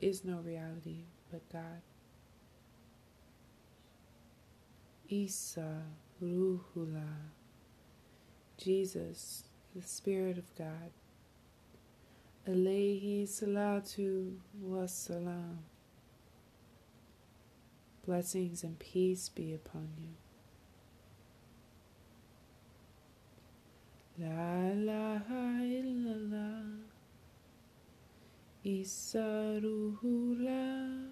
is no reality but God. Isa Ruhullah. Jesus, the Spirit of God. Alayhi salatu wassalam. Blessings and peace be upon you. La la ilaha illallah. Isa ruhullah.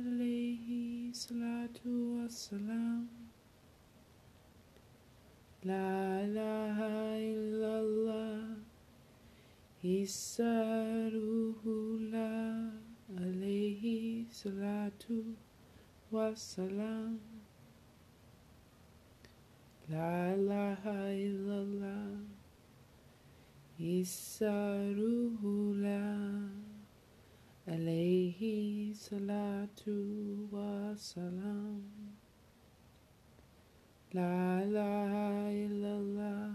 Alayhi salatu wassalam. La ilaha illallah. Isa ruhullah. Alayhi salatu wassalam. La ilaha illallah. Isa ruhullah. Alayhi salatu wassalam. La ilaha illallah.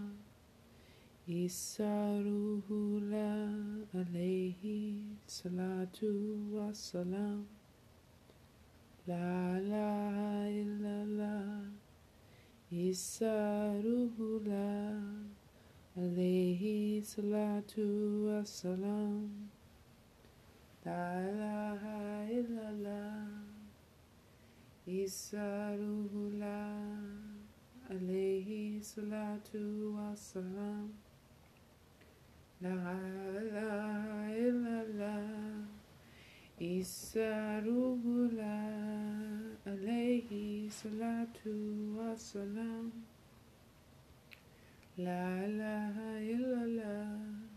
Isa ruhullah. Alayhi salatu wassalam. La ilaha illallah. Isa ruhullah. Alayhi salatu wassalam. La ilaha illallah. Isa ruhullah. Alayhi salatu wassalam. La ilaha illallah. Isa ruhullah. Alayhi salatu wassalam. La ilaha illallah.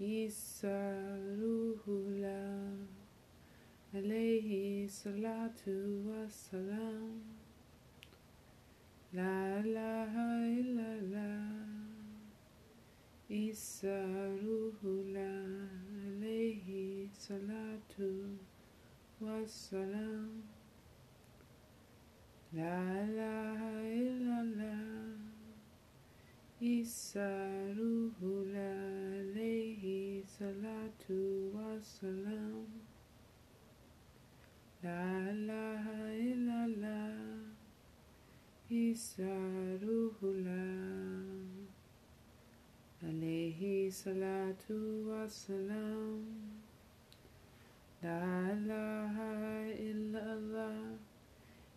Isa ruhullah. Alayhi salatu wassalam. La ilaha illallah. Isa ruhullah. Alayhi salatu wassalam. La ilaha illallah. Isa ruhullah. Alayhi salatu wassalam. La ilaha illallah. Isa ruhullah. Alayhi salatu wassalam. La ilaha illallah.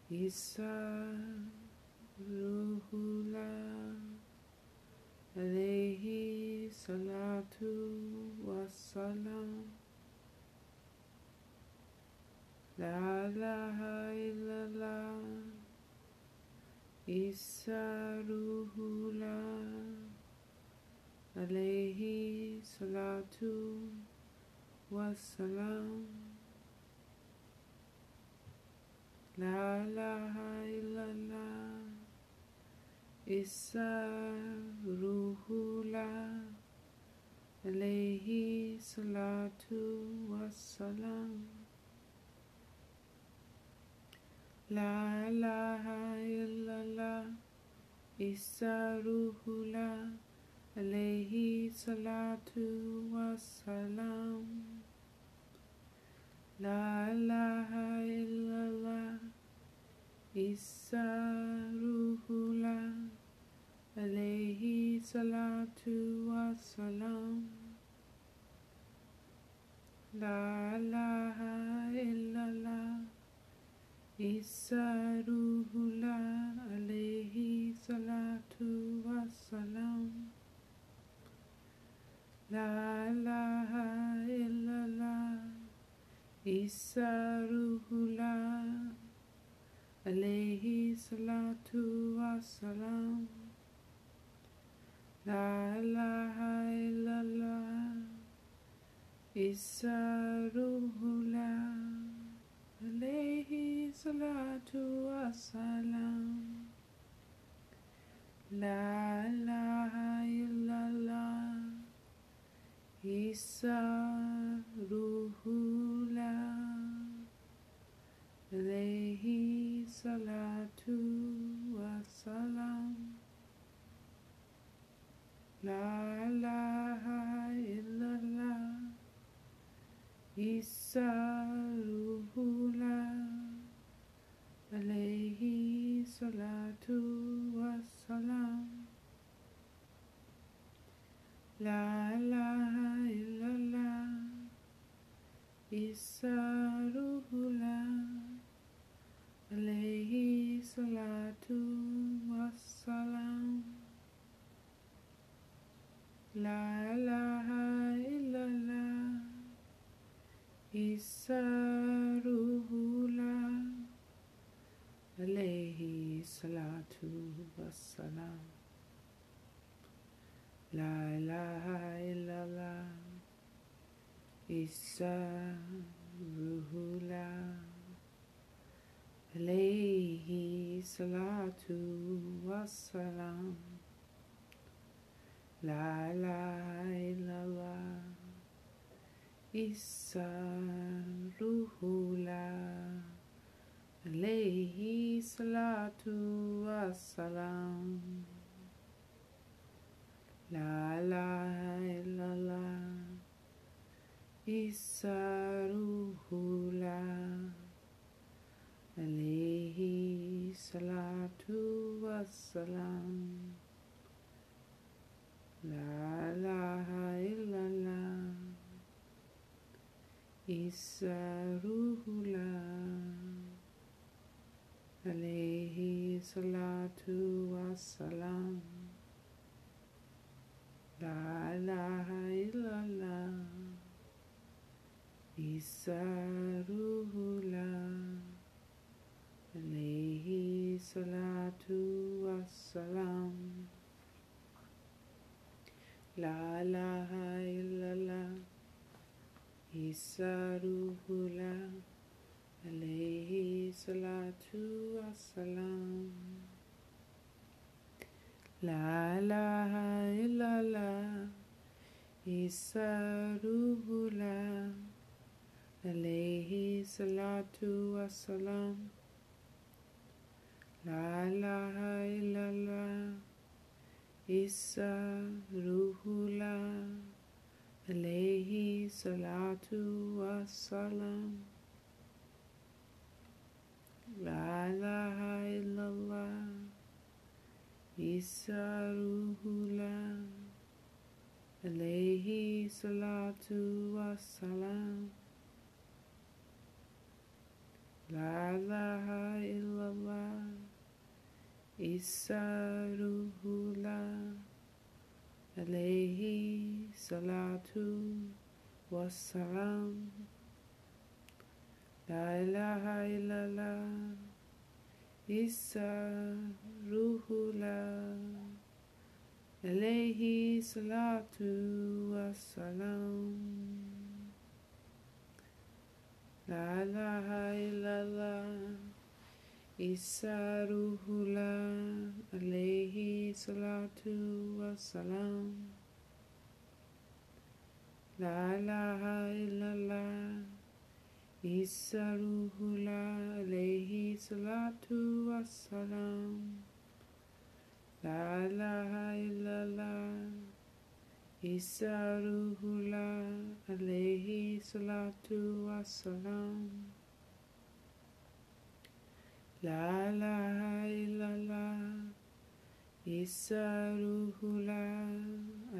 Isa ruhullah. Alayhi salatu wassalam. La ilaha illallah. Isa ruhullah. Alayhi salatu wassalam. La ilaha illallah. Isa ruhullah. Alayhi salatu wassalam. La ilaha illallah. Isa ruhullah. Alayhi salatu wassalam. La ilaha illallah. Isa ruhullah. Alayhi salatu wassalam. La ilaha illallah. Isa ruhullah. Alayhi salatu wassalam. La ilaha illallah. Isa ruhullah. Alayhi salatu wassalam. La ilaha illallah. Isa ruhullah. Alayhi salatu wassalam. La ilaha illallah. Isa ruhullah. Alayhi salatu wassalam. La ilaha illallah Isa Ruhullah alayhi salatu wassalam La ilaha illallah Isa Ruhullah alayhi salatu wassalam La ilaha illallah Isa Ruhullah alayhi salatu wassalam La ilaha illallah Isa Ruhullah alayhi salatu wassalam. La ilaha illallah Isa Ruhullah alayhi salatu wassalam La ilaha illallah Isa Ruhullah alayhi salatu wassalam. La ilaha illallah. Isa Ruhullah alayhi salatu wassalam La ilaha illallah Isa Ruhullah alayhi salatu wassalam. La ilaha illallah Isa Ruhullah alayhi salatu wassalam La ilaha illallah Isa Ruhullah alayhi salatu wassalam La ilaha illallah Isa Ruhullah alayhi salatu wassalam la La ilaha illallah Isa Ruhullah alayhi salatu wassalam La ilaha illallah Isa Ruhullah alayhi salatu wassalam La ilaha illallah Isa Ruhullah alayhi salatu wassalam. La ilaha illallah. Isa Ruhullah alayhi salatu wassalam. La ilaha illallah Isa Ruhullah alayhi salatu wassalam. La ilaha illallah. Isa Ruhullah alayhi salatu wassalam. La ilaha illallah. Isa Ruhullah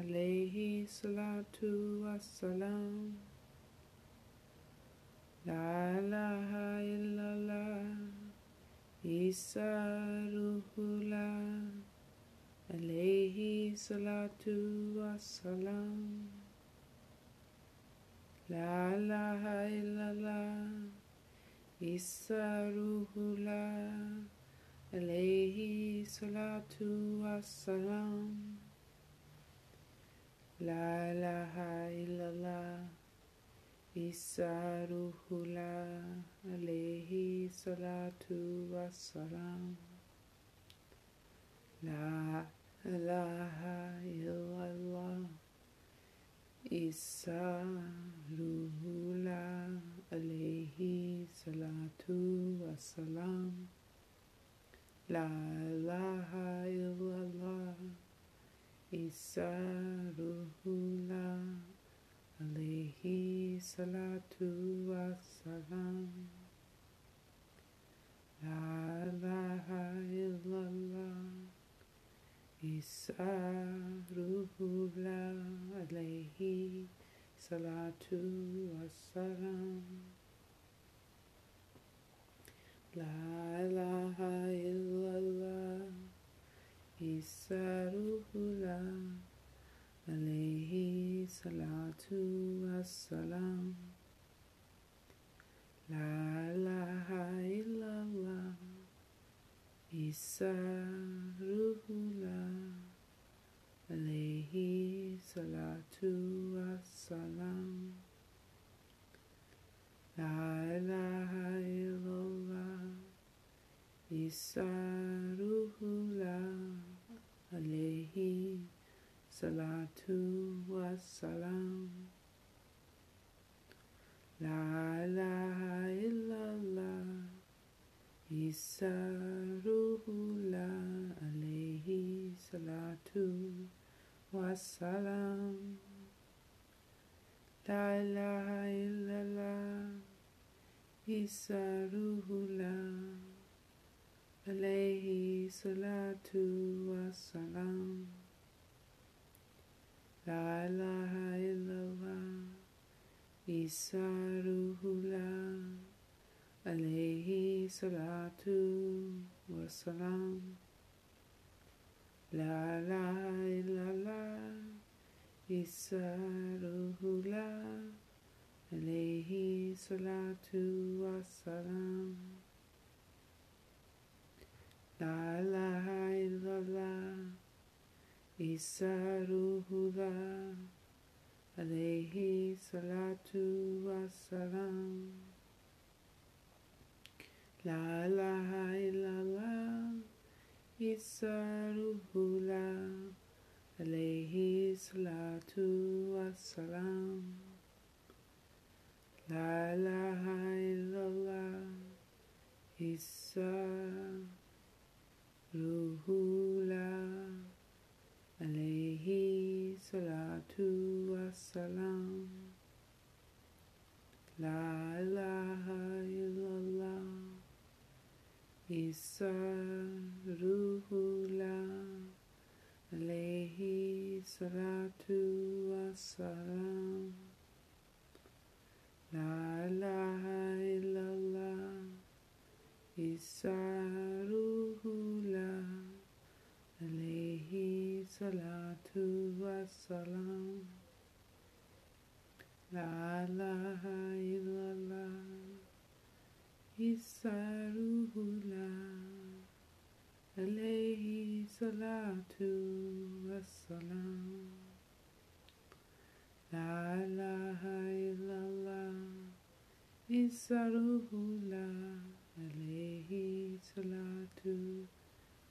alayhi salatu wassalam La ilaha illallah Isa Ruhullah alayhi salatu wassalam La ilaha illallah Isa Ruhullah alayhi salatu wassalam La ilaha illallah Isa Ruhullah salatu wassalam La ilaha illallah. Isa Ruhullah salatu wassalam La ilaha illallah. Isa Ruhullah alaihi salatu wassalam. La ilaha illallah. Isa Ruhullah alaihi salatu wassalam. La ilaha illallah. Isa Ruhullah alaihi salatu wassalam. La ilaha illallah Isa Ruhullah alaihi salatu wassalam. La ilaha illallah Isa Ruhullah alaihi salatu wassalam. La ilaha illallah Isa Ruhullah alaihi salatu wassalam. La ilaha illallah Isa Ruhullah alaihi salatu wassalam. La ilaha illallah Isa Ruhullah alaihi salatu wassalam. La ilaha illallah Isa Ruhullah alaihi salatu wassalam. La ilaha illallah Isa Ruhullah alaihi salatu wassalam. La ilaha illallah Isa Ruhullah alaihi salatu wassalam. La ilaha illallah Isa Ruhullah alaihi salatu wassalam. La ilaha illallah Isa Ruhullah alaihi salatu wassalam. La ilaha illallah Isa Ruhullah alaihi salatu wassalam. La ilaha illallah Isa Ruhullah alaihi salatu wassalam. La ilaha illallah Isa Ruhullah alaihi salatu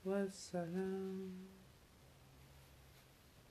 wassalam.